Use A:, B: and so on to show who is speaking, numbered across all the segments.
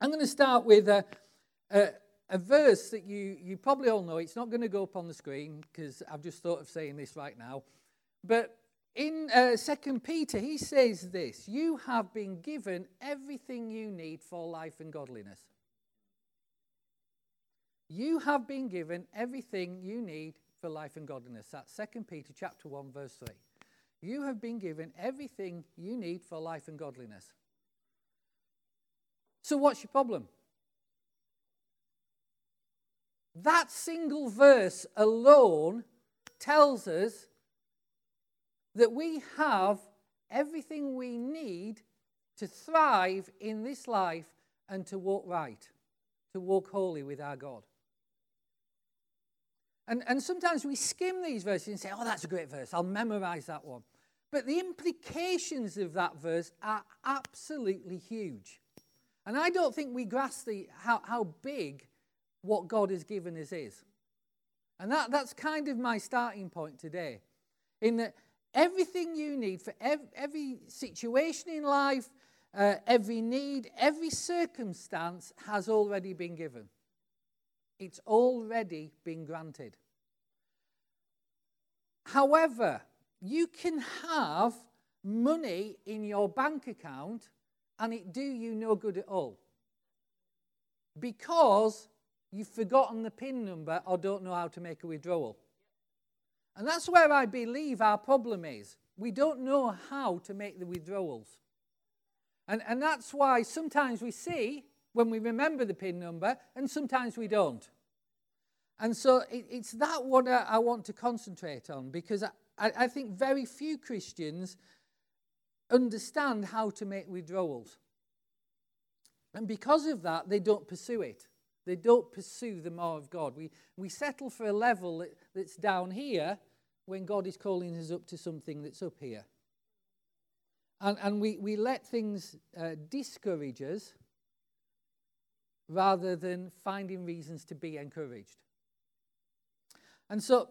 A: I'm going to start with a, a, a, verse that you, you probably all know. It's not going to go up on the screen because I've just thought of saying this right now. But in uh, 2 Peter, he says this You have been given everything you need for life and godliness. You have been given everything you need for life and godliness. That's 2 Peter chapter 1, verse 3. You have been given everything you need for life and godliness. So, what's your problem? That single verse alone tells us that we have everything we need to thrive in this life and to walk right, to walk holy with our God. And, and sometimes we skim these verses and say, oh, that's a great verse. I'll memorize that one. But the implications of that verse are absolutely huge. And I don't think we grasp the, how, how big what God has given us is. And that, that's kind of my starting point today. In that everything you need for ev- every situation in life, uh, every need, every circumstance has already been given. It's already been granted. However, you can have money in your bank account and it do you no good at all. Because you've forgotten the PIN number or don't know how to make a withdrawal. And that's where I believe our problem is. We don't know how to make the withdrawals. And, and that's why sometimes we see when we remember the PIN number and sometimes we don't. And so it, it's that what I, I, want to concentrate on because I, I think very few Christians understand how to make withdrawals. And because of that, they don't pursue it. They don't pursue the more of God. We, we settle for a level that, that's down here when God is calling us up to something that's up here. And, and we, we let things uh, discourage us rather than finding reasons to be encouraged. And so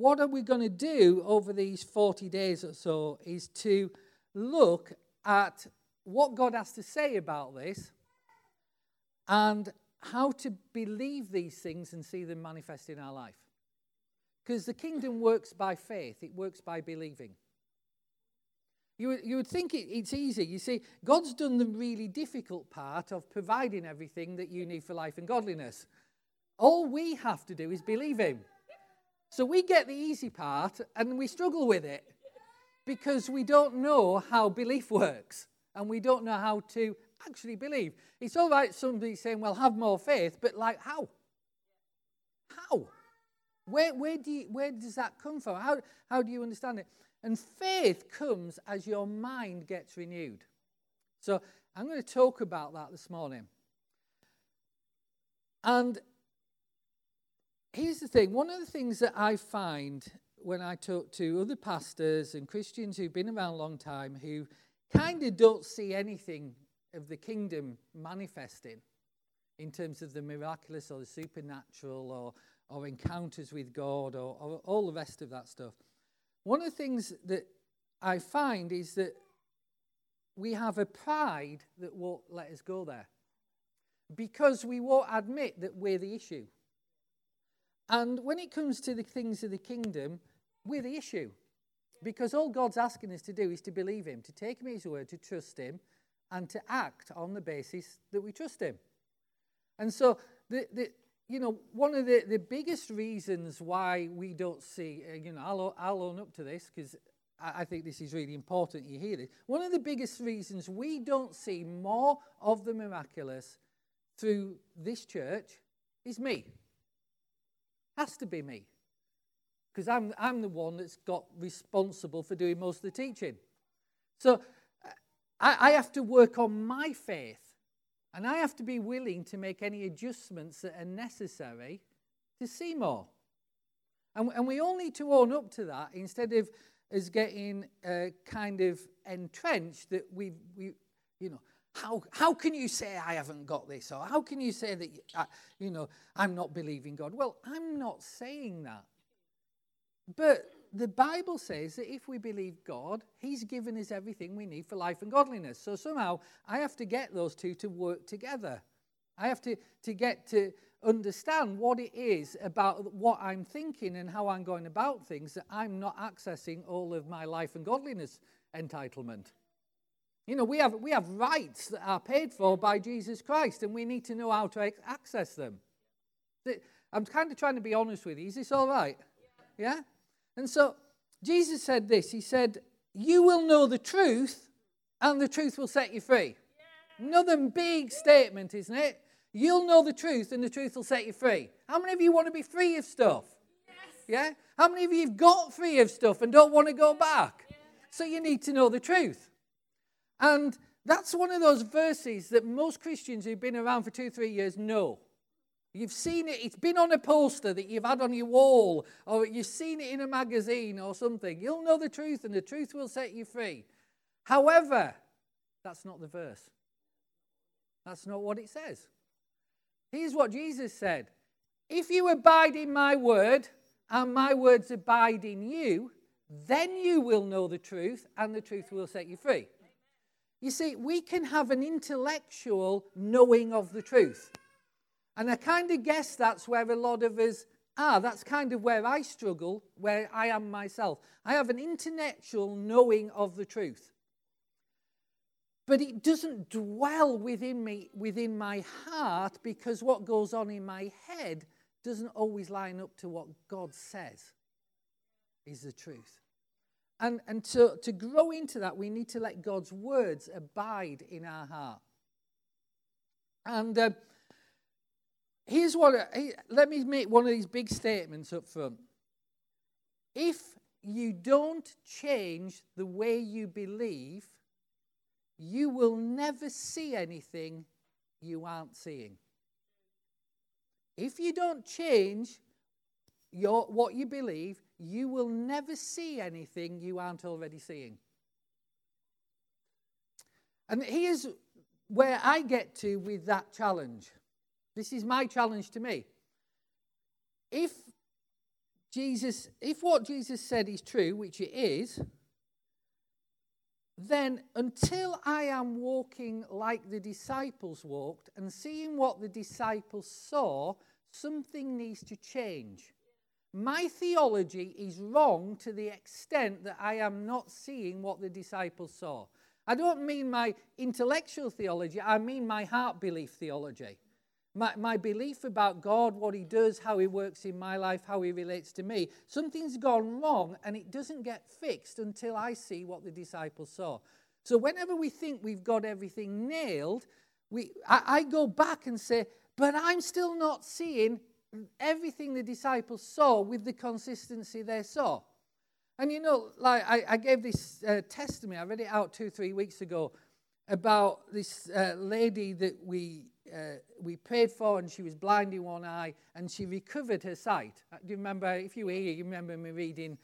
A: what are we going to do over these 40 days or so is to look at what God has to say about this and how to believe these things and see them manifest in our life. Because the kingdom works by faith, it works by believing. You, you would think it, it's easy. You see, God's done the really difficult part of providing everything that you need for life and godliness. All we have to do is believe Him. So we get the easy part and we struggle with it because we don't know how belief works and we don't know how to actually believe. It's all right somebody saying, well, have more faith, but like how? How? Where, where, do you, where does that come from? How, how do you understand it? And faith comes as your mind gets renewed. So I'm going to talk about that this morning. And here's the thing one of the things that I find when I talk to other pastors and Christians who've been around a long time who kind of don't see anything of the kingdom manifesting in terms of the miraculous or the supernatural or, or encounters with God or, or all the rest of that stuff. One of the things that I find is that we have a pride that won't let us go there because we won't admit that we're the issue. And when it comes to the things of the kingdom, we're the issue. Because all God's asking us to do is to believe Him, to take Him at His word, to trust Him, and to act on the basis that we trust Him. And so, the, the, you know, one of the, the biggest reasons why we don't see, uh, you know, I'll, I'll own up to this because I, I think this is really important you hear this. One of the biggest reasons we don't see more of the miraculous through this church is me. Has to be me. Because I'm, I'm the one that's got responsible for doing most of the teaching. So I, I have to work on my faith. And I have to be willing to make any adjustments that are necessary to see more. And, and we all need to own up to that instead of us getting uh, kind of entrenched that we, we you know, how, how can you say I haven't got this? Or how can you say that, uh, you know, I'm not believing God? Well, I'm not saying that. But the Bible says that if we believe God, He's given us everything we need for life and godliness. So somehow I have to get those two to work together. I have to, to get to understand what it is about what I'm thinking and how I'm going about things that I'm not accessing all of my life and godliness entitlement. You know, we have, we have rights that are paid for by Jesus Christ, and we need to know how to access them. I'm kind of trying to be honest with you. Is this all right? Yeah? yeah? And so Jesus said this He said, You will know the truth, and the truth will set you free. Yeah. Another big statement, isn't it? You'll know the truth, and the truth will set you free. How many of you want to be free of stuff? Yes. Yeah? How many of you have got free of stuff and don't want to go back? Yeah. So you need to know the truth. And that's one of those verses that most Christians who've been around for two, three years know. You've seen it, it's been on a poster that you've had on your wall, or you've seen it in a magazine or something. You'll know the truth, and the truth will set you free. However, that's not the verse. That's not what it says. Here's what Jesus said If you abide in my word, and my words abide in you, then you will know the truth, and the truth will set you free. You see, we can have an intellectual knowing of the truth. And I kind of guess that's where a lot of us are. That's kind of where I struggle, where I am myself. I have an intellectual knowing of the truth. But it doesn't dwell within me, within my heart, because what goes on in my head doesn't always line up to what God says is the truth. And, and to, to grow into that, we need to let God's words abide in our heart. And uh, here's what, let me make one of these big statements up front. If you don't change the way you believe, you will never see anything you aren't seeing. If you don't change your, what you believe, you will never see anything you aren't already seeing. And here's where I get to with that challenge. This is my challenge to me. If Jesus, if what Jesus said is true, which it is, then until I am walking like the disciples walked and seeing what the disciples saw, something needs to change. My theology is wrong to the extent that I am not seeing what the disciples saw. I don't mean my intellectual theology, I mean my heart belief theology. My, my belief about God, what He does, how He works in my life, how He relates to me. Something's gone wrong and it doesn't get fixed until I see what the disciples saw. So whenever we think we've got everything nailed, we, I, I go back and say, but I'm still not seeing everything the disciples saw with the consistency they saw. And you know, like I, I gave this uh, testimony, I read it out two, three weeks ago about this uh, lady that we uh, we prayed for, and she was blind in one eye, and she recovered her sight. Uh, do you remember? If you were here, you remember me reading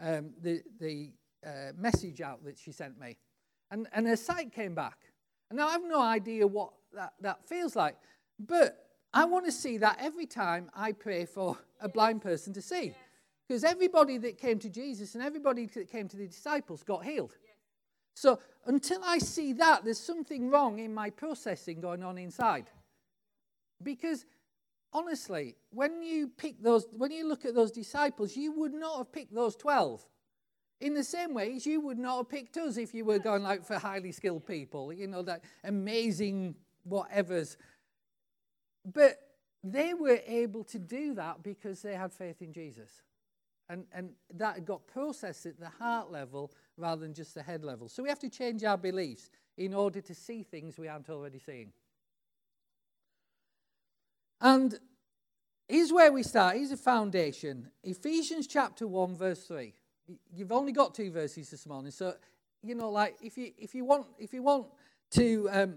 A: um, the the uh, message out that she sent me, and and her sight came back. And now I have no idea what that, that feels like, but I want to see that every time I pray for a blind person to see. Because everybody that came to Jesus and everybody that came to the disciples got healed. So until I see that, there's something wrong in my processing going on inside. Because honestly, when you pick those, when you look at those disciples, you would not have picked those 12. In the same way as you would not have picked us if you were going like for highly skilled people, you know, that amazing whatever's. But they were able to do that because they had faith in Jesus. And, and that got processed at the heart level rather than just the head level. So we have to change our beliefs in order to see things we aren't already seeing. And here's where we start. Here's a foundation. Ephesians chapter 1, verse 3. You've only got two verses this morning. So, you know, like if you if you want if you want to um,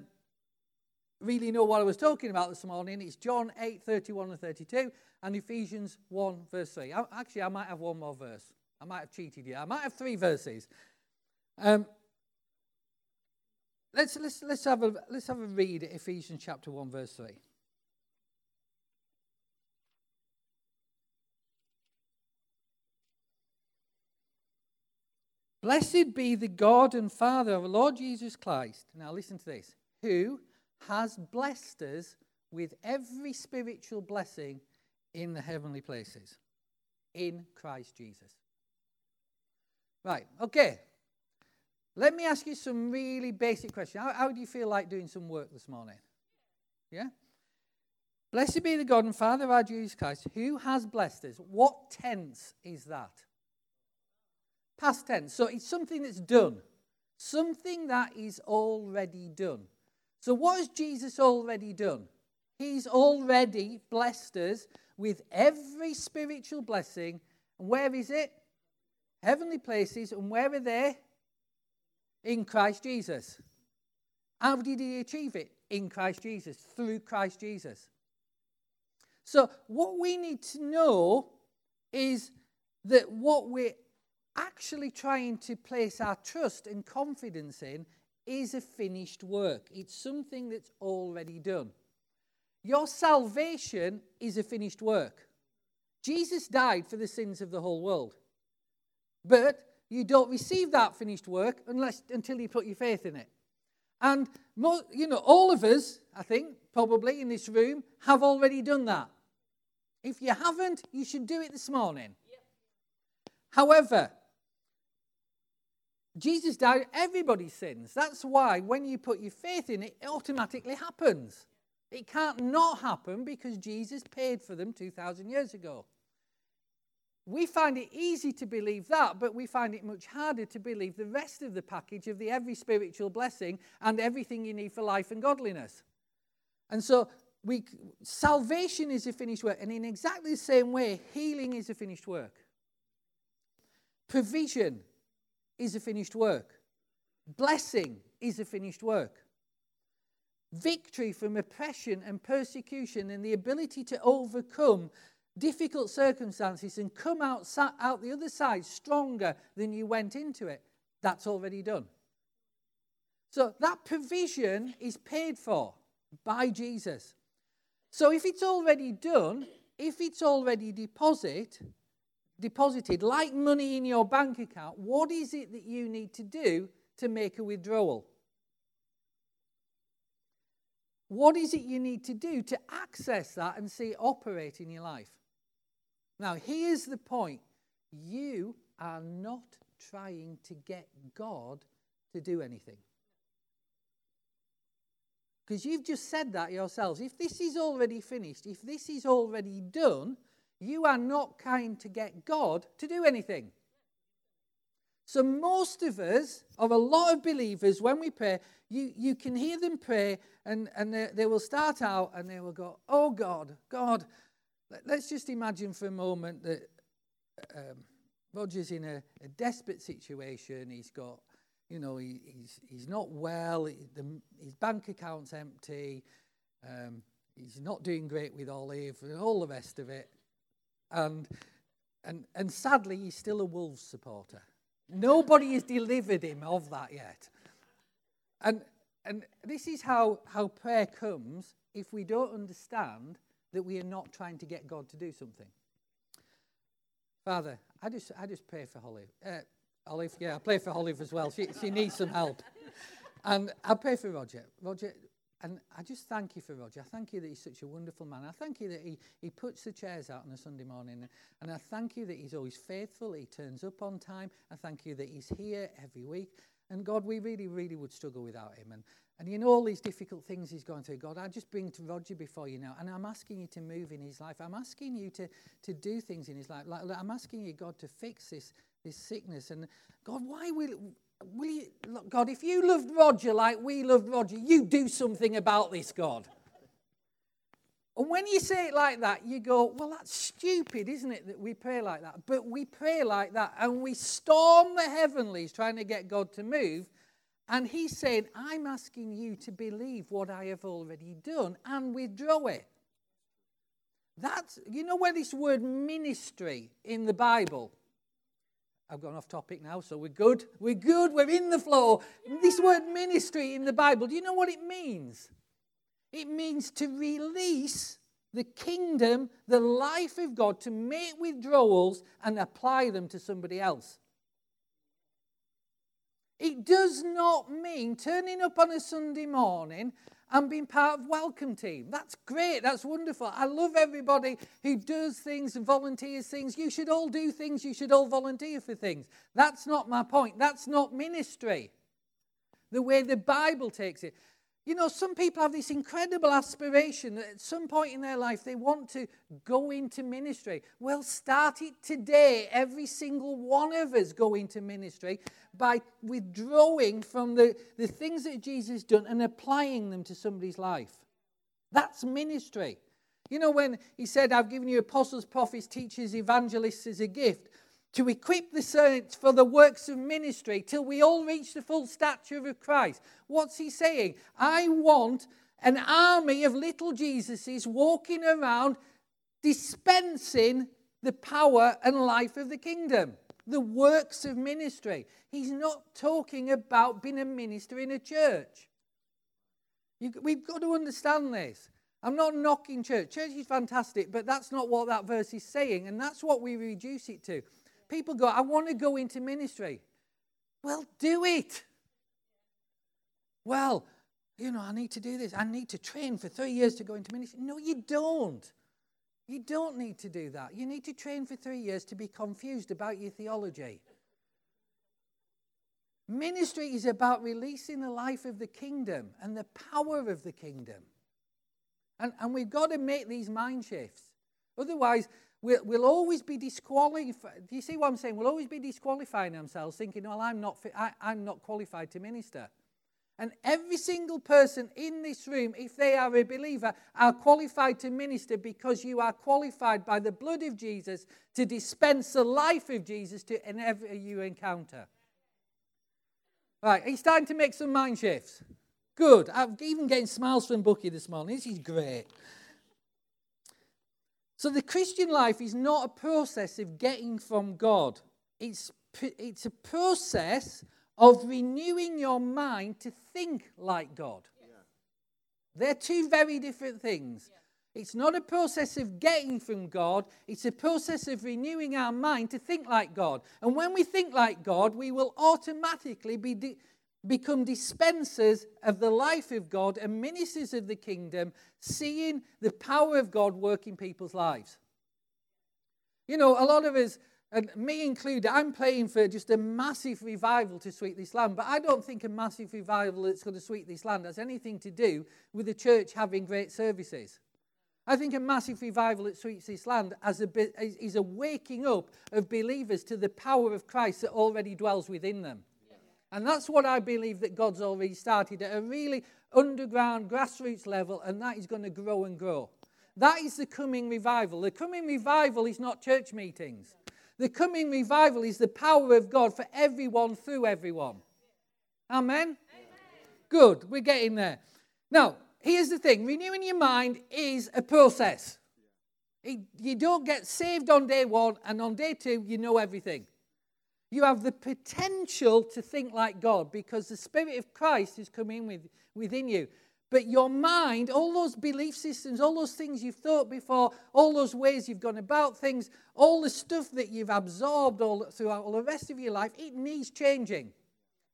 A: really know what I was talking about this morning, it's John 8, 31 and 32, and Ephesians 1, verse 3. I, actually, I might have one more verse. I might have cheated you. I might have three verses. Um, let's, let's, let's, have a, let's have a read at Ephesians chapter 1, verse 3. Blessed be the God and Father of our Lord Jesus Christ. Now listen to this. Who has blessed us with every spiritual blessing in the heavenly places in Christ Jesus. Right, okay. Let me ask you some really basic questions. How, how do you feel like doing some work this morning? Yeah? Blessed be the God and Father of our Jesus Christ, who has blessed us. What tense is that? Past tense. So it's something that's done, something that is already done. So, what has Jesus already done? He's already blessed us with every spiritual blessing. And where is it? Heavenly places. And where are they? In Christ Jesus. How did he achieve it? In Christ Jesus, through Christ Jesus. So, what we need to know is that what we're actually trying to place our trust and confidence in is a finished work. It's something that's already done. Your salvation is a finished work. Jesus died for the sins of the whole world. But you don't receive that finished work unless until you put your faith in it. And you know, all of us, I think, probably in this room, have already done that. If you haven't, you should do it this morning. However, Jesus died everybody's sins. That's why when you put your faith in it, it automatically happens. It can't not happen because Jesus paid for them 2,000 years ago. We find it easy to believe that, but we find it much harder to believe the rest of the package of the every spiritual blessing and everything you need for life and godliness. And so we, salvation is a finished work, and in exactly the same way, healing is a finished work. Provision is a finished work. Blessing is a finished work. Victory from oppression and persecution and the ability to overcome difficult circumstances and come out, out the other side stronger than you went into it, that's already done. So that provision is paid for by Jesus. So if it's already done, if it's already deposit, deposited like money in your bank account, what is it that you need to do to make a withdrawal? What is it you need to do to access that and see it operate in your life? Now, here's the point you are not trying to get God to do anything. Because you've just said that yourselves. If this is already finished, if this is already done, you are not trying to get God to do anything. So, most of us, or a lot of believers, when we pray, you, you can hear them pray, and, and they, they will start out and they will go, Oh God, God. Let's just imagine for a moment that um, Roger's in a, a, desperate situation. He's got, you know, he, he's, he's not well, he, the, his bank account's empty, um, he's not doing great with Olive, and all the rest of it. And, and, and sadly, he's still a Wolves supporter. Nobody has delivered him of that yet. And, and this is how, how prayer comes if we don't understand that we are not trying to get God to do something. Father, I just, I just pray for Olive. Uh, Olive, yeah, I pray for Olive as well. She, she needs some help. And I pray for Roger. Roger, and I just thank you for Roger. I thank you that he's such a wonderful man. I thank you that he, he puts the chairs out on a Sunday morning. And I thank you that he's always faithful. He turns up on time. I thank you that he's here every week. And God, we really, really would struggle without him. And, and know all these difficult things he's going through. God, I just bring to Roger before you now. And I'm asking you to move in his life. I'm asking you to, to do things in his life. Like, I'm asking you, God, to fix this, this sickness. And God, why will, will you, look, God, if you loved Roger like we loved Roger, you do something about this, God. And when you say it like that, you go, well, that's stupid, isn't it, that we pray like that? But we pray like that and we storm the heavenlies trying to get God to move. And he's saying, I'm asking you to believe what I have already done and withdraw it. That's, you know, where this word ministry in the Bible I've gone off topic now, so we're good. We're good. We're in the flow. This word ministry in the Bible, do you know what it means? It means to release the kingdom, the life of God, to make withdrawals and apply them to somebody else. It does not mean turning up on a Sunday morning and being part of welcome team. That's great. That's wonderful. I love everybody who does things and volunteers things. You should all do things. You should all volunteer for things. That's not my point. That's not ministry. The way the Bible takes it. You know, some people have this incredible aspiration that at some point in their life they want to go into ministry. Well, start it today. Every single one of us go into ministry by withdrawing from the, the things that Jesus done and applying them to somebody's life. That's ministry. You know, when he said, I've given you apostles, prophets, teachers, evangelists as a gift, to equip the saints for the works of ministry till we all reach the full stature of Christ. What's he saying? I want an army of little Jesuses walking around dispensing the power and life of the kingdom, the works of ministry. He's not talking about being a minister in a church. You, we've got to understand this. I'm not knocking church. Church is fantastic, but that's not what that verse is saying, and that's what we reduce it to people go, I want to go into ministry. Well, do it. Well, you know, I need to do this. I need to train for three years to go into ministry. No, you don't. You don't need to do that. You need to train for three years to be confused about your theology. Ministry is about releasing the life of the kingdom and the power of the kingdom. And, and we've got to make these mind shifts. Otherwise, We'll, we'll always be disqualified. Do you see what I'm saying? We'll always be disqualifying ourselves, thinking, well, I'm not, fit, I, I'm not qualified to minister. And every single person in this room, if they are a believer, are qualified to minister because you are qualified by the blood of Jesus to dispense the life of Jesus to whenever you encounter. Right, he's starting to make some mind shifts. Good. I'm even getting smiles from Bucky this morning. This is great. So the Christian life is not a process of getting from God, it's, it's a process of renewing your mind to think like God. Yeah. They're two very different things. Yeah. It's not a process of getting from God, it's a process of renewing our mind to think like God. And when we think like God, we will automatically be. De- become dispensers of the life of God and ministers of the kingdom, seeing the power of God work in people's lives. You know, a lot of us, and me included, I'm praying for just a massive revival to sweep this land, but I don't think a massive revival that's going to sweep this land has anything to do with the church having great services. I think a massive revival that sweeps this land as a, is a waking up of believers to the power of Christ that already dwells within them. And that's what I believe that God's already started at a really underground, grassroots level, and that is going to grow and grow. That is the coming revival. The coming revival is not church meetings. The coming revival is the power of God for everyone through everyone. Amen? Amen? Good, we're getting there. Now, here's the thing renewing your mind is a process. You don't get saved on day one, and on day two, you know everything. You have the potential to think like God because the Spirit of Christ is coming with, within you. But your mind, all those belief systems, all those things you've thought before, all those ways you've gone about things, all the stuff that you've absorbed all throughout all the rest of your life, it needs changing.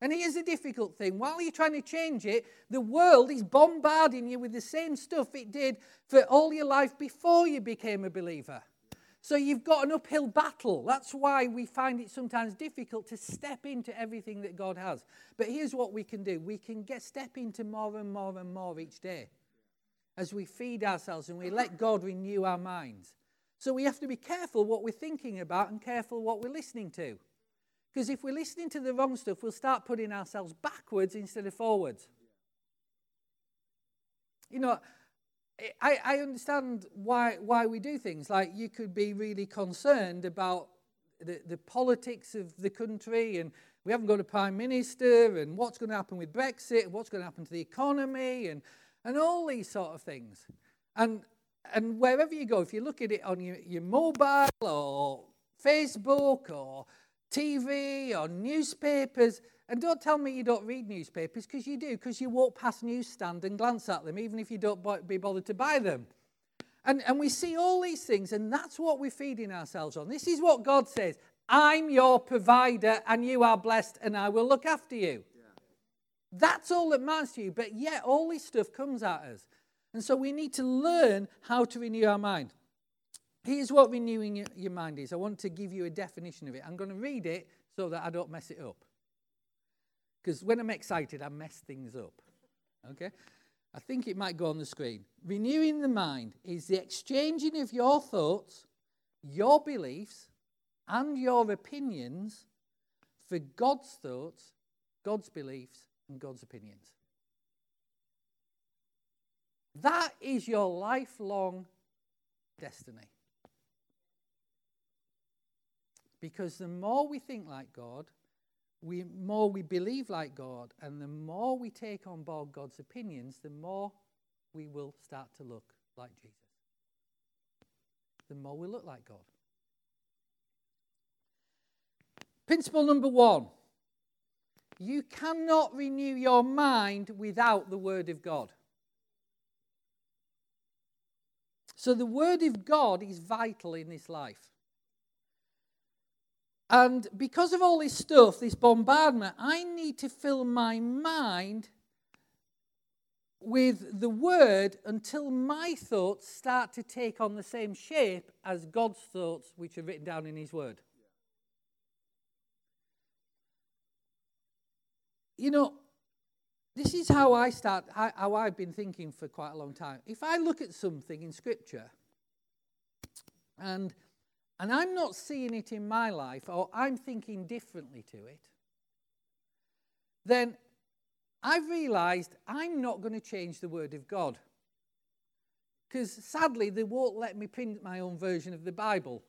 A: And here's the difficult thing while you're trying to change it, the world is bombarding you with the same stuff it did for all your life before you became a believer. So you've got an uphill battle. That's why we find it sometimes difficult to step into everything that God has. But here's what we can do we can get step into more and more and more each day as we feed ourselves and we let God renew our minds. So we have to be careful what we're thinking about and careful what we're listening to. Because if we're listening to the wrong stuff, we'll start putting ourselves backwards instead of forwards. You know, I, I understand why, why we do things. Like you could be really concerned about the, the politics of the country and we haven't got a prime minister and what's going to happen with Brexit, what's going to happen to the economy and, and all these sort of things. And, and wherever you go, if you look at it on your, your mobile or Facebook or TV or newspapers, and don't tell me you don't read newspapers, because you do, because you walk past newsstand and glance at them, even if you don't be bothered to buy them. And, and we see all these things, and that's what we're feeding ourselves on. This is what God says I'm your provider and you are blessed and I will look after you. That's all that matters to you. But yet, all this stuff comes at us. And so we need to learn how to renew our mind. Here's what renewing your mind is. I want to give you a definition of it. I'm going to read it so that I don't mess it up. Because when I'm excited, I mess things up. Okay? I think it might go on the screen. Renewing the mind is the exchanging of your thoughts, your beliefs, and your opinions for God's thoughts, God's beliefs, and God's opinions. That is your lifelong destiny. Because the more we think like God, we more we believe like God, and the more we take on board God's opinions, the more we will start to look like Jesus. The more we look like God. Principle number one you cannot renew your mind without the Word of God. So, the Word of God is vital in this life. And because of all this stuff, this bombardment, I need to fill my mind with the word until my thoughts start to take on the same shape as God's thoughts, which are written down in His word. You know, this is how I start, how I've been thinking for quite a long time. If I look at something in Scripture and and I'm not seeing it in my life or I'm thinking differently to it, then I've realized I'm not going to change the Word of God. Because sadly, they won't let me print my own version of the Bible.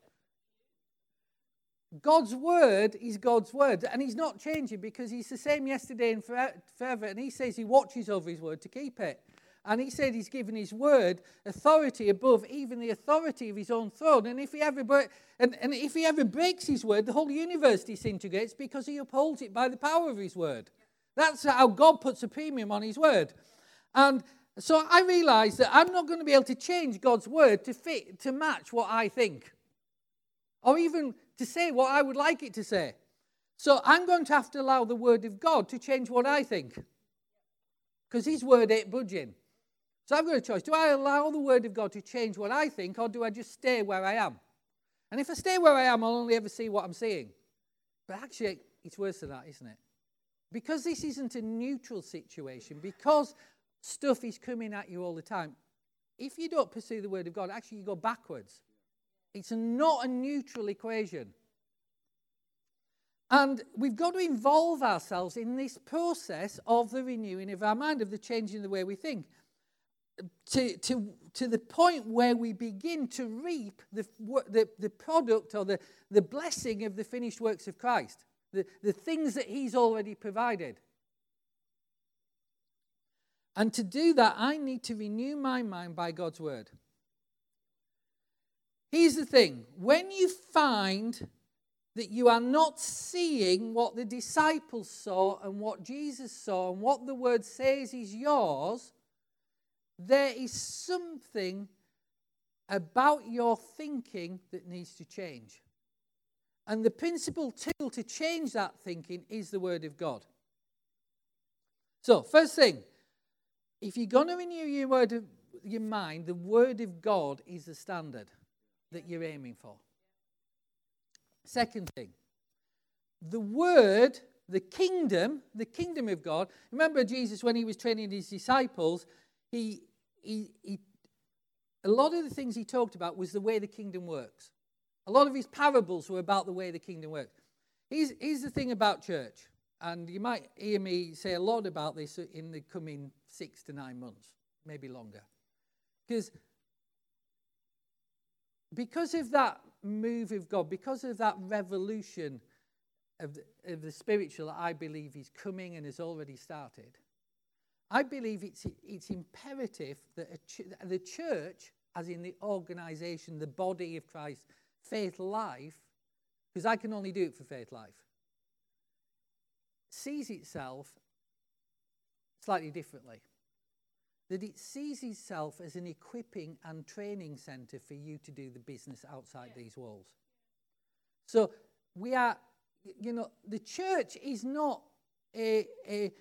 A: God's word is God's word, and He's not changing because He's the same yesterday and forever. And He says He watches over His word to keep it. And he said he's given his word authority above even the authority of his own throne. And if he ever, and, and if he ever breaks his word, the whole universe disintegrates because he upholds it by the power of his word. That's how God puts a premium on his word. And so I realized that I'm not going to be able to change God's word to fit, to match what I think, or even to say what I would like it to say. So I'm going to have to allow the word of God to change what I think. Because his word ain't budging. So I've got a choice. Do I allow the Word of God to change what I think, or do I just stay where I am? And if I stay where I am, I'll only ever see what I'm seeing. But actually, it's worse than that, isn't it? Because this isn't a neutral situation, because stuff is coming at you all the time, if you don't pursue the Word of God, actually you go backwards. It's not a neutral equation. And we've got to involve ourselves in this process of the renewing of our mind, of the changing the way we think to, to, to the point where we begin to reap the, the, the product or the, the blessing of the finished works of Christ, the, the things that He's already provided. And to do that, I need to renew my mind by God's word. Here's the thing when you find that you are not seeing what the disciples saw and what Jesus saw and what the word says is yours, there is something about your thinking that needs to change. And the principal tool to change that thinking is the Word of God. So, first thing, if you're going to renew your, word of, your mind, the Word of God is the standard that you're aiming for. Second thing, the Word, the kingdom, the kingdom of God. Remember Jesus when he was training his disciples, he, he, he, a lot of the things he talked about was the way the kingdom works. A lot of his parables were about the way the kingdom works. Here's, here's the thing about church, and you might hear me say a lot about this in the coming six to nine months, maybe longer. Because because of that move of God, because of that revolution of the, of the spiritual that I believe is coming and has already started, I believe it's, it's imperative that ch- the church, as in the organization, the body of Christ, faith life, because I can only do it for faith life, sees itself slightly differently. That it sees itself as an equipping and training center for you to do the business outside these walls. So we are, you know, the church is not a, a,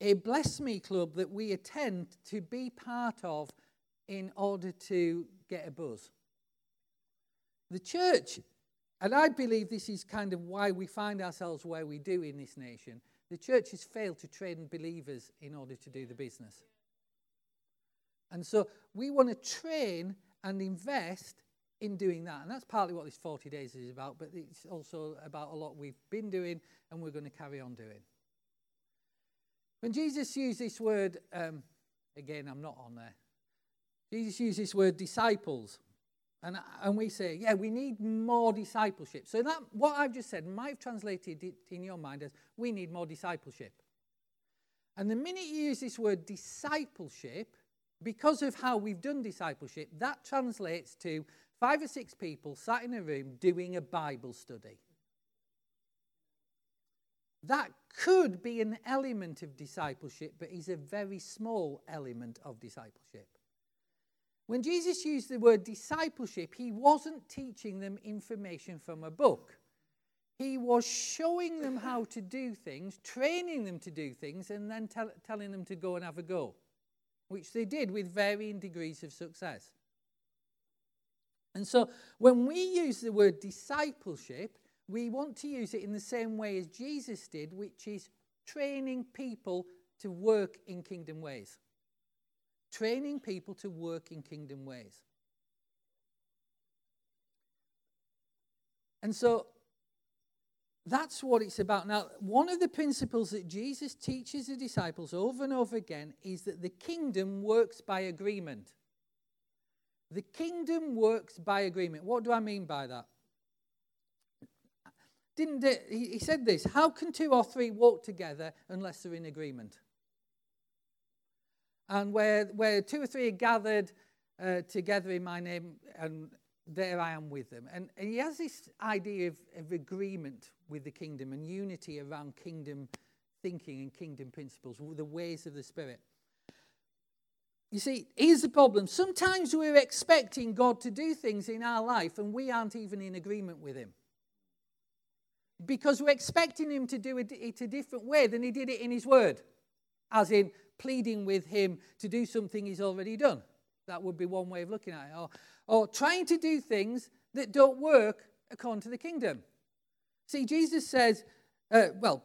A: a bless me club that we attend to be part of in order to get a buzz. The church, and I believe this is kind of why we find ourselves where we do in this nation, the church has failed to train believers in order to do the business. And so we want to train and invest in doing that. And that's partly what this 40 days is about, but it's also about a lot we've been doing and we're going to carry on doing. When Jesus used this word, um, again, I'm not on there, Jesus used this word disciples. And, and we say, yeah, we need more discipleship. So that what I've just said might have translated it in your mind as we need more discipleship. And the minute you use this word discipleship, because of how we've done discipleship, that translates to five or six people sat in a room doing a Bible study. That could be an element of discipleship, but is a very small element of discipleship. When Jesus used the word discipleship, he wasn't teaching them information from a book. He was showing them how to do things, training them to do things, and then tell, telling them to go and have a go, which they did with varying degrees of success. And so when we use the word discipleship, we want to use it in the same way as Jesus did, which is training people to work in kingdom ways training people to work in kingdom ways. And so that's what it's about. Now, one of the principles that Jesus teaches the disciples over and over again is that the kingdom works by agreement. The kingdom works by agreement. What do I mean by that? Didn't it, he said this How can two or three walk together unless they're in agreement? and where, where two or three are gathered uh, together in my name, and there I am with them. And, and he has this idea of, of agreement with the kingdom and unity around kingdom thinking and kingdom principles, the ways of the Spirit. You see, here's the problem. Sometimes we're expecting God to do things in our life and we aren't even in agreement with Him. Because we're expecting Him to do it a different way than He did it in His Word. As in, pleading with him to do something he's already done. That would be one way of looking at it. Or, or trying to do things that don't work according to the kingdom. See, Jesus says, uh, well,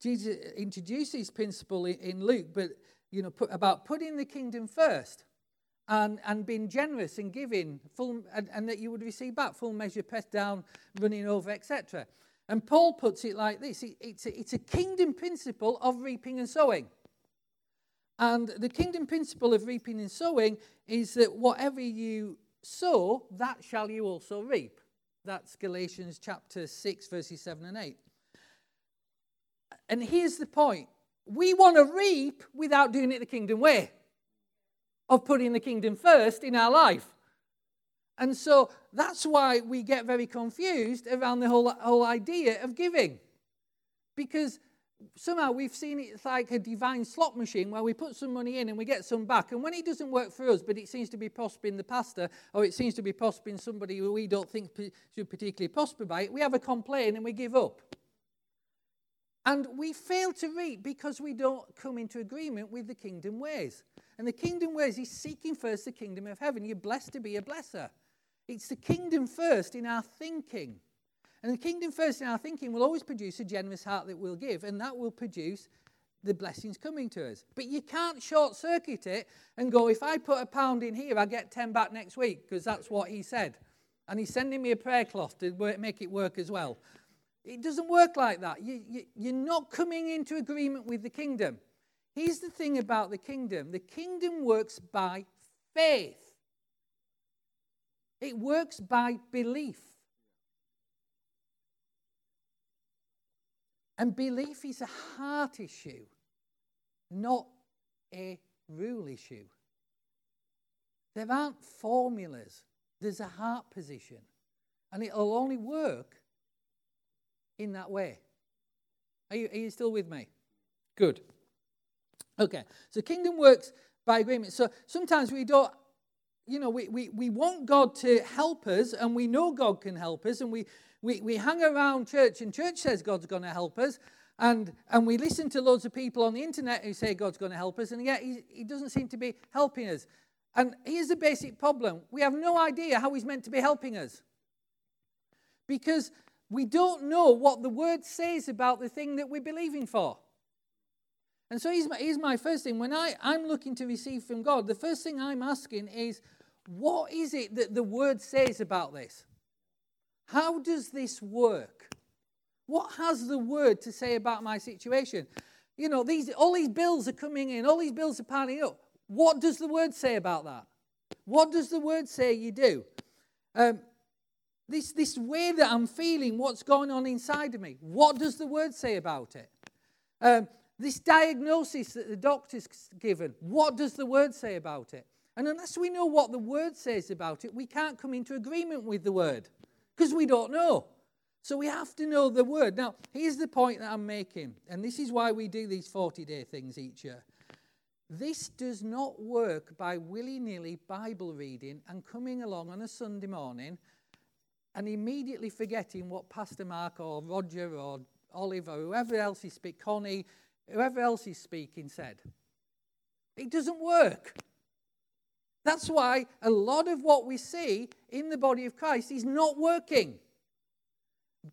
A: Jesus introduced this principle in, in Luke, but you know, put, about putting the kingdom first and, and being generous and giving, full, and, and that you would receive back full measure, pressed down, running over, etc. And Paul puts it like this it's a, it's a kingdom principle of reaping and sowing. And the kingdom principle of reaping and sowing is that whatever you sow, that shall you also reap. That's Galatians chapter 6, verses 7 and 8. And here's the point we want to reap without doing it the kingdom way, of putting the kingdom first in our life. And so that's why we get very confused around the whole, whole idea of giving. Because somehow we've seen it like a divine slot machine where we put some money in and we get some back. And when it doesn't work for us, but it seems to be prospering the pastor or it seems to be prospering somebody who we don't think should particularly prosper by it, we have a complaint and we give up. And we fail to reap because we don't come into agreement with the kingdom ways. And the kingdom ways is seeking first the kingdom of heaven. You're blessed to be a blesser. It's the kingdom first in our thinking. And the kingdom first in our thinking will always produce a generous heart that will give, and that will produce the blessings coming to us. But you can't short circuit it and go, if I put a pound in here, I get 10 back next week, because that's what he said. And he's sending me a prayer cloth to work, make it work as well. It doesn't work like that. You, you, you're not coming into agreement with the kingdom. Here's the thing about the kingdom the kingdom works by faith, it works by belief. And belief is a heart issue, not a rule issue. There aren't formulas, there's a heart position. And it'll only work in that way. Are you, are you still with me? Good. Okay, so kingdom works by agreement. So sometimes we don't you know, we, we, we want God to help us, and we know God can help us, and we, we, we hang around church, and church says God's going to help us, and, and we listen to loads of people on the internet who say God's going to help us, and yet he, he doesn't seem to be helping us. And here's the basic problem we have no idea how he's meant to be helping us. Because we don't know what the word says about the thing that we're believing for. And so here's my, here's my first thing. When I, I'm looking to receive from God, the first thing I'm asking is, what is it that the word says about this? How does this work? What has the word to say about my situation? You know, these all these bills are coming in, all these bills are piling up. What does the word say about that? What does the word say you do? Um, this, this way that I'm feeling, what's going on inside of me, what does the word say about it? Um, this diagnosis that the doctor's given, what does the word say about it? And unless we know what the word says about it, we can't come into agreement with the word because we don't know. So we have to know the word. Now, here's the point that I'm making, and this is why we do these 40 day things each year. This does not work by willy nilly Bible reading and coming along on a Sunday morning and immediately forgetting what Pastor Mark or Roger or Oliver, whoever else is speaking, Connie, whoever else is speaking said. It doesn't work. That's why a lot of what we see in the body of Christ is not working.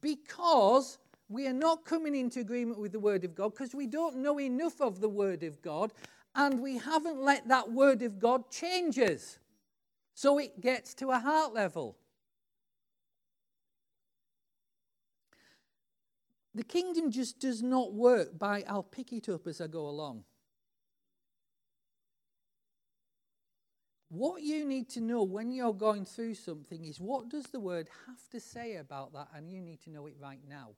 A: Because we are not coming into agreement with the Word of God, because we don't know enough of the Word of God, and we haven't let that Word of God change us. So it gets to a heart level. The kingdom just does not work by I'll pick it up as I go along. What you need to know when you're going through something is what does the word have to say about that, and you need to know it right now.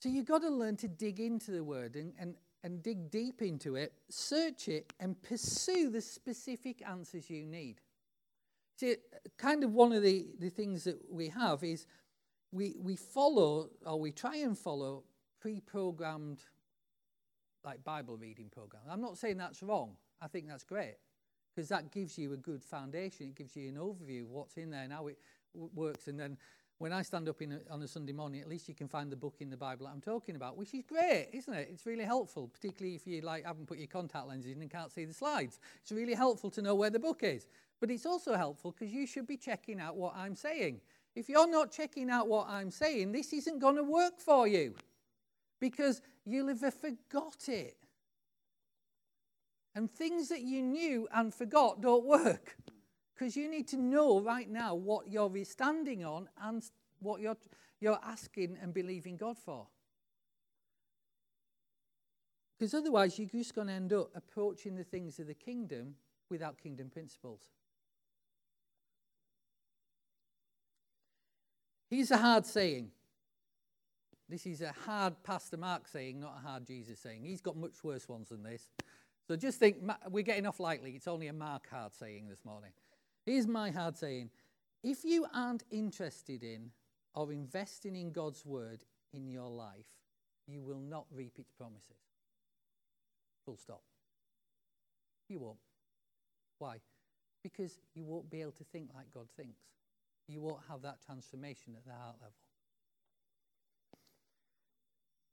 A: So you've got to learn to dig into the word and, and, and dig deep into it, search it, and pursue the specific answers you need. See, kind of one of the, the things that we have is we, we follow, or we try and follow, pre programmed like Bible reading programs. I'm not saying that's wrong. I think that's great because that gives you a good foundation. It gives you an overview of what's in there and how it w- works. And then when I stand up a, on a Sunday morning, at least you can find the book in the Bible that I'm talking about, which is great, isn't it? It's really helpful, particularly if you like haven't put your contact lenses in and can't see the slides. It's really helpful to know where the book is. But it's also helpful because you should be checking out what I'm saying. If you're not checking out what I'm saying, this isn't going to work for you because you'll have forgot it. And things that you knew and forgot don't work because you need to know right now what you're standing on and what you're, you're asking and believing God for. Because otherwise, you're just going to end up approaching the things of the kingdom without kingdom principles. Here's a hard saying. This is a hard Pastor Mark saying, not a hard Jesus saying. He's got much worse ones than this. So just think, we're getting off lightly. It's only a Mark hard saying this morning. Here's my hard saying. If you aren't interested in or investing in God's word in your life, you will not reap its promises. Full stop. You won't. Why? Because you won't be able to think like God thinks you won't have that transformation at the heart level.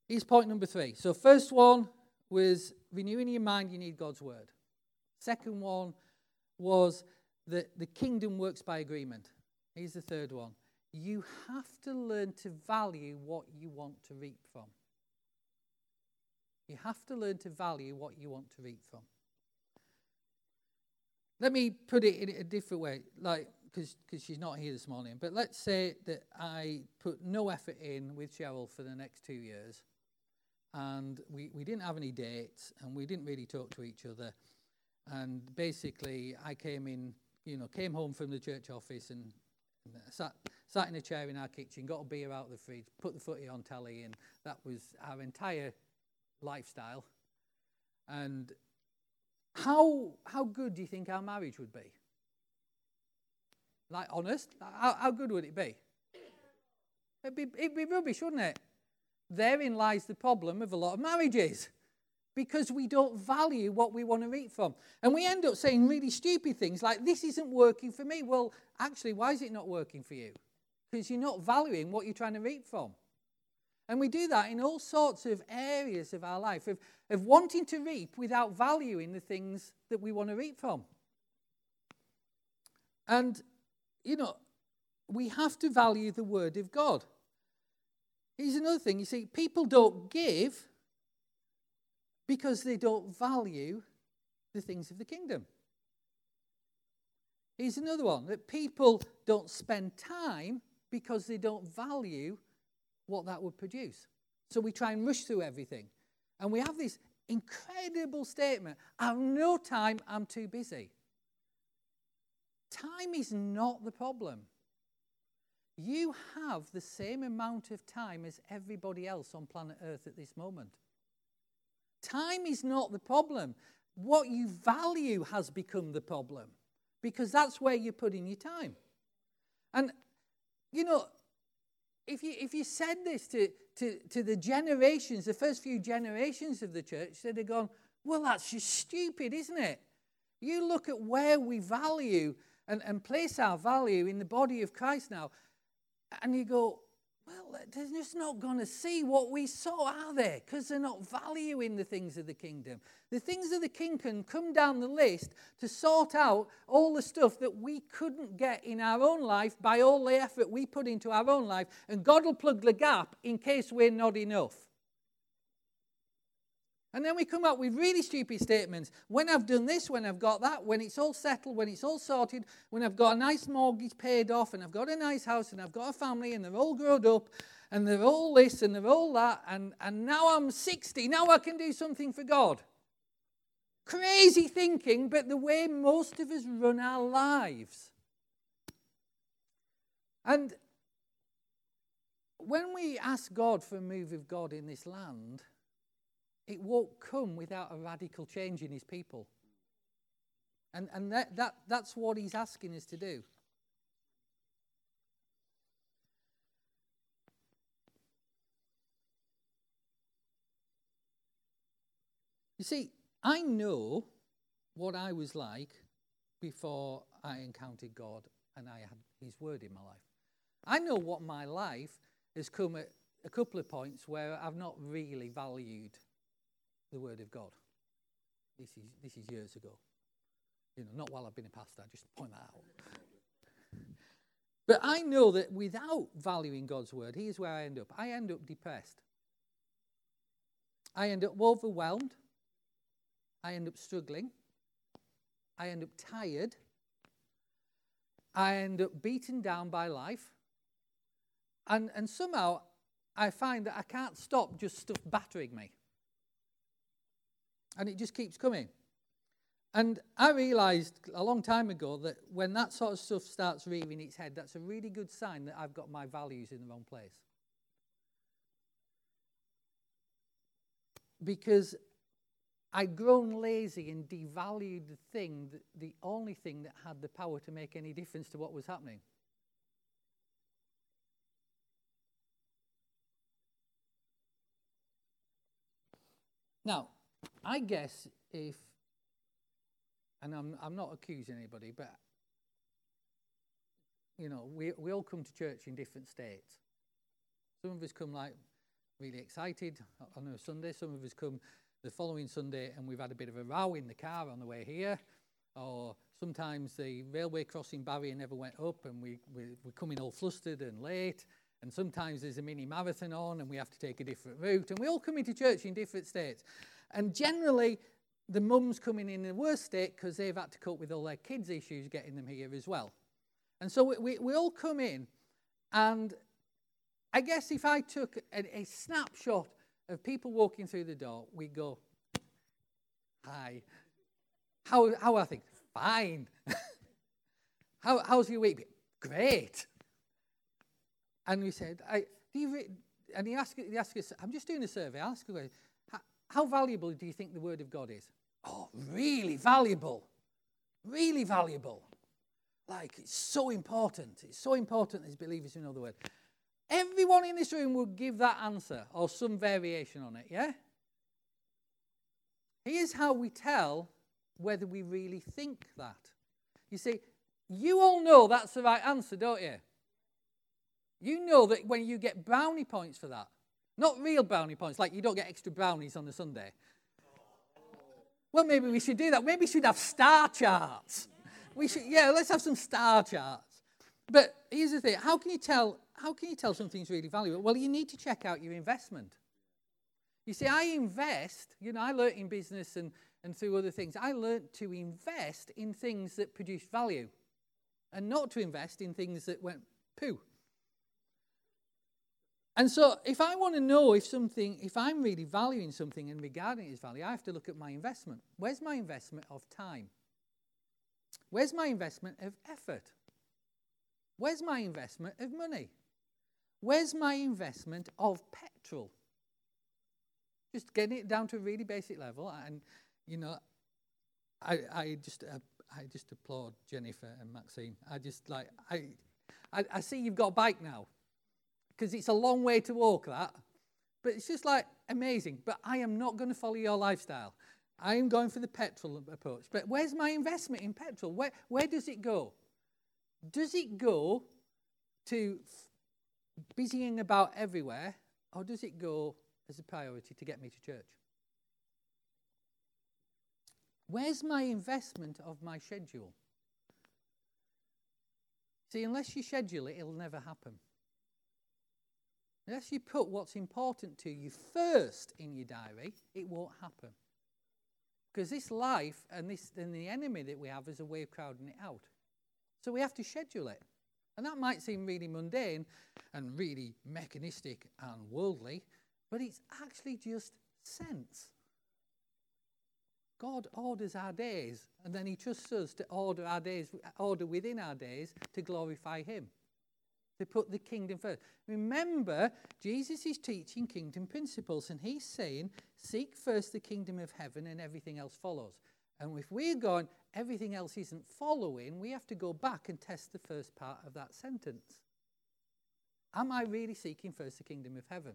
A: Here's point number three. So, first one was renewing your mind, you need God's word. Second one was that the kingdom works by agreement. Here's the third one. You have to learn to value what you want to reap from. You have to learn to value what you want to reap from. Let me put it in a different way. Like, because she's not here this morning, but let's say that I put no effort in with Cheryl for the next two years, and we, we didn't have any dates, and we didn't really talk to each other. And basically, I came in, you know, came home from the church office and, and sat, sat in a chair in our kitchen, got a beer out of the fridge, put the footy on telly, and that was our entire lifestyle. And how, how good do you think our marriage would be? Like, honest, how, how good would it be? It'd be, it'd be rubbish, wouldn't it? Therein lies the problem of a lot of marriages. because we don't value what we want to reap from. And we end up saying really stupid things like, This isn't working for me. Well, actually, why is it not working for you? Because you're not valuing what you're trying to reap from. And we do that in all sorts of areas of our life, of, of wanting to reap without valuing the things that we want to reap from. And, you know, we have to value the Word of God. Here's another thing you see, people don't give because they don't value the things of the kingdom. Here's another one that people don't spend time because they don't value what that would produce. So we try and rush through everything. And we have this incredible statement I have no time, I'm too busy. Time is not the problem. You have the same amount of time as everybody else on planet Earth at this moment. Time is not the problem. What you value has become the problem because that's where you're putting your time. And, you know, if you, if you said this to, to, to the generations, the first few generations of the church, they'd have gone, well, that's just stupid, isn't it? You look at where we value and, and place our value in the body of Christ now, and you go, well, they're just not going to see what we saw, are they? Because they're not valuing the things of the kingdom. The things of the king can come down the list to sort out all the stuff that we couldn't get in our own life by all the effort we put into our own life, and God will plug the gap in case we're not enough. And then we come up with really stupid statements. When I've done this, when I've got that, when it's all settled, when it's all sorted, when I've got a nice mortgage paid off, and I've got a nice house, and I've got a family, and they're all grown up, and they're all this, and they're all that, and, and now I'm 60, now I can do something for God. Crazy thinking, but the way most of us run our lives. And when we ask God for a move of God in this land, it won't come without a radical change in his people. And, and that, that, that's what he's asking us to do. You see, I know what I was like before I encountered God and I had His Word in my life. I know what my life has come at a couple of points where I've not really valued the Word of God. This is, this is years ago. You know, not while I've been a pastor, just point that out. But I know that without valuing God's Word, here's where I end up. I end up depressed. I end up overwhelmed. I end up struggling. I end up tired. I end up beaten down by life. And, and somehow I find that I can't stop just stuff battering me. And it just keeps coming. And I realized a long time ago that when that sort of stuff starts rearing its head, that's a really good sign that I've got my values in the wrong place. Because I'd grown lazy and devalued the thing, that, the only thing that had the power to make any difference to what was happening. Now, I guess if, and I'm, I'm not accusing anybody, but, you know, we, we all come to church in different states. Some of us come like really excited on a Sunday, some of us come the following Sunday and we've had a bit of a row in the car on the way here, or sometimes the railway crossing barrier never went up and we, we, we're coming all flustered and late. And sometimes there's a mini marathon on and we have to take a different route. And we all come into church in different states. And generally, the mum's coming in in the worst state because they've had to cope with all their kids' issues getting them here as well. And so we, we, we all come in, and I guess if I took a, a snapshot of people walking through the door, we go, Hi. How, how are things? Fine. how, how's your week? Great. And we said, I, do you re-? and he asked, he asked us, I'm just doing a survey. I asked him, how valuable do you think the Word of God is? Oh, really valuable. Really valuable. Like, it's so important. It's so important as believers who know the Word. Everyone in this room would give that answer or some variation on it, yeah? Here's how we tell whether we really think that. You see, you all know that's the right answer, don't you? You know that when you get brownie points for that, not real brownie points, like you don't get extra brownies on a Sunday. Well, maybe we should do that. Maybe we should have star charts. We should, yeah, let's have some star charts. But here's the thing: how can you tell? How can you tell something's really valuable? Well, you need to check out your investment. You see, I invest. You know, I learned in business and and through other things. I learned to invest in things that produce value, and not to invest in things that went poo. And so, if I want to know if something, if I'm really valuing something and regarding its value, I have to look at my investment. Where's my investment of time? Where's my investment of effort? Where's my investment of money? Where's my investment of petrol? Just getting it down to a really basic level. And, you know, I, I just uh, I just applaud Jennifer and Maxine. I just like, I, I, I see you've got a bike now because it's a long way to walk that. But it's just like amazing. But I am not going to follow your lifestyle. I am going for the petrol approach. But where's my investment in petrol? Where, where does it go? Does it go to busying about everywhere, or does it go as a priority to get me to church? Where's my investment of my schedule? See, unless you schedule it, it'll never happen. Unless you put what's important to you first in your diary, it won't happen. Because this life and this and the enemy that we have is a way of crowding it out. So we have to schedule it. And that might seem really mundane and really mechanistic and worldly, but it's actually just sense. God orders our days, and then He trusts us to order our days, order within our days to glorify Him, to put the kingdom first. Remember, Jesus is teaching kingdom principles, and He's saying, Seek first the kingdom of heaven, and everything else follows. And if we're going, everything else isn't following, we have to go back and test the first part of that sentence. Am I really seeking first the kingdom of heaven?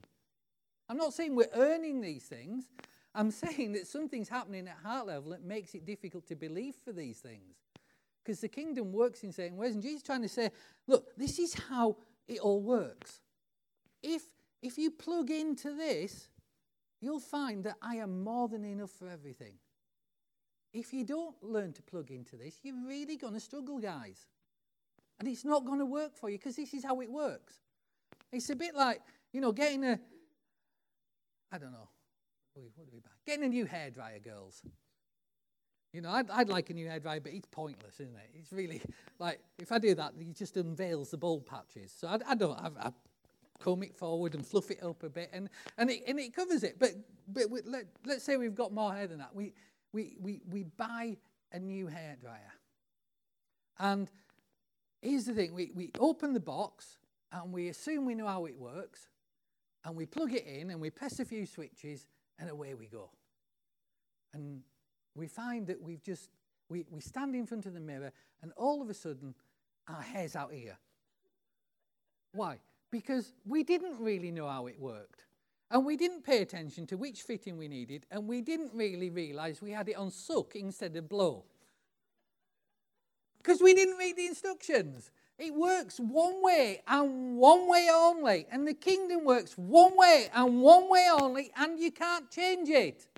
A: I'm not saying we're earning these things. I'm saying that something's happening at heart level that makes it difficult to believe for these things. Because the kingdom works in certain ways. And Jesus is trying to say, look, this is how it all works. If, if you plug into this, you'll find that I am more than enough for everything. If you don't learn to plug into this, you're really going to struggle, guys. And it's not going to work for you because this is how it works. It's a bit like, you know, getting a, I don't know, what do we buy? Getting a new hairdryer, girls. You know, I'd, I'd like a new hairdryer, but it's pointless, isn't it? It's really like if I do that, it just unveils the bald patches. So I, I don't. I, I comb it forward and fluff it up a bit, and and it and it covers it. But but we, let, let's say we've got more hair than that. We we, we, we buy a new hairdryer. And here's the thing we, we open the box and we assume we know how it works, and we plug it in and we press a few switches, and away we go. And we find that we've just, we, we stand in front of the mirror, and all of a sudden, our hair's out here. Why? Because we didn't really know how it worked. And we didn't pay attention to which fitting we needed, and we didn't really realise we had it on suck instead of blow. Because we didn't read the instructions. It works one way and one way only. And the kingdom works one way and one way only, and you can't change it.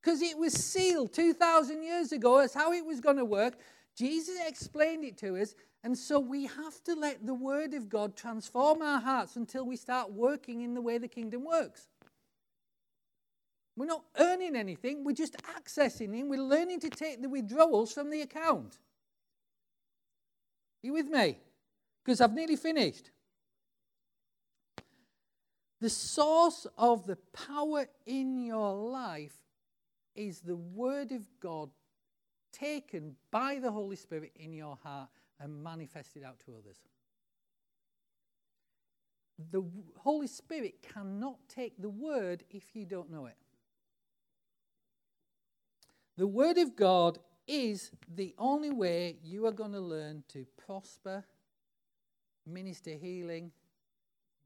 A: Because it was sealed 2,000 years ago as how it was going to work. Jesus explained it to us, and so we have to let the Word of God transform our hearts until we start working in the way the kingdom works. We're not earning anything, we're just accessing Him. We're learning to take the withdrawals from the account. Are you with me? Because I've nearly finished. The source of the power in your life is the Word of God taken by the Holy Spirit in your heart and manifested out to others. The Holy Spirit cannot take the word if you don't know it. The Word of God is the only way you are going to learn to prosper, minister healing,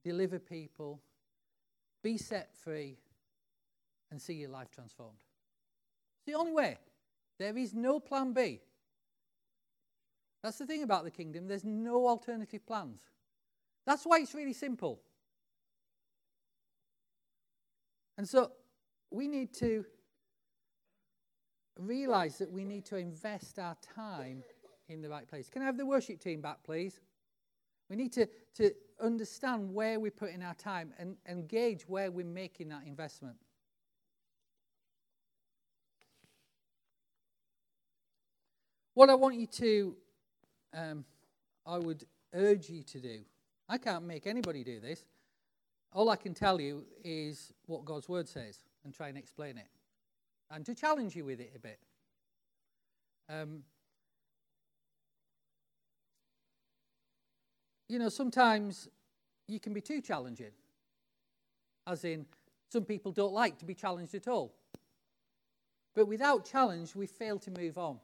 A: deliver people, be set free, and see your life transformed. It's the only way. There is no plan B. That's the thing about the kingdom. There's no alternative plans. That's why it's really simple. And so we need to realize that we need to invest our time in the right place. Can I have the worship team back, please? We need to, to understand where we're putting our time and, gauge where we're making that investment. What I want you to, um, I would urge you to do, I can't make anybody do this. All I can tell you is what God's word says and try and explain it and to challenge you with it a bit. Um, you know, sometimes you can be too challenging, as in, some people don't like to be challenged at all. But without challenge, we fail to move on.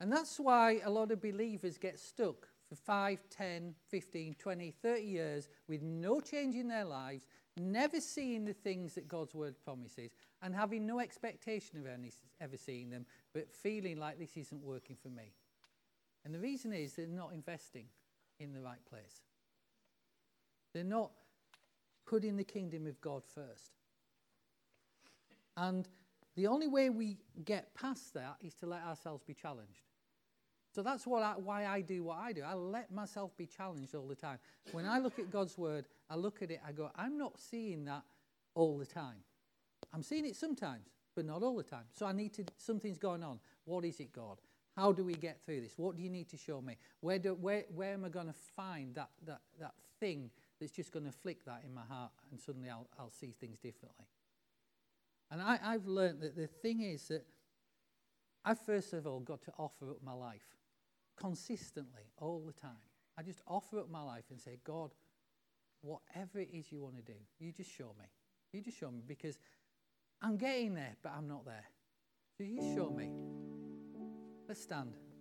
A: And that's why a lot of believers get stuck for 5, 10, 15, 20, 30 years with no change in their lives, never seeing the things that God's word promises, and having no expectation of any, ever seeing them, but feeling like this isn't working for me. And the reason is they're not investing in the right place. They're not putting the kingdom of God first. And the only way we get past that is to let ourselves be challenged. So that's I, why I do what I do. I let myself be challenged all the time. When I look at God's word, I look at it, I go, I'm not seeing that all the time. I'm seeing it sometimes, but not all the time. So I need to, something's going on. What is it, God? How do we get through this? What do you need to show me? Where, do, where, where am I going to find that, that, that thing that's just going to flick that in my heart and suddenly I'll, I'll see things differently? And I, I've learned that the thing is that I first of all got to offer up my life consistently all the time. I just offer up my life and say, God, whatever it is you want to do, you just show me. You just show me because I'm getting there, but I'm not there. So you show me. Let's stand.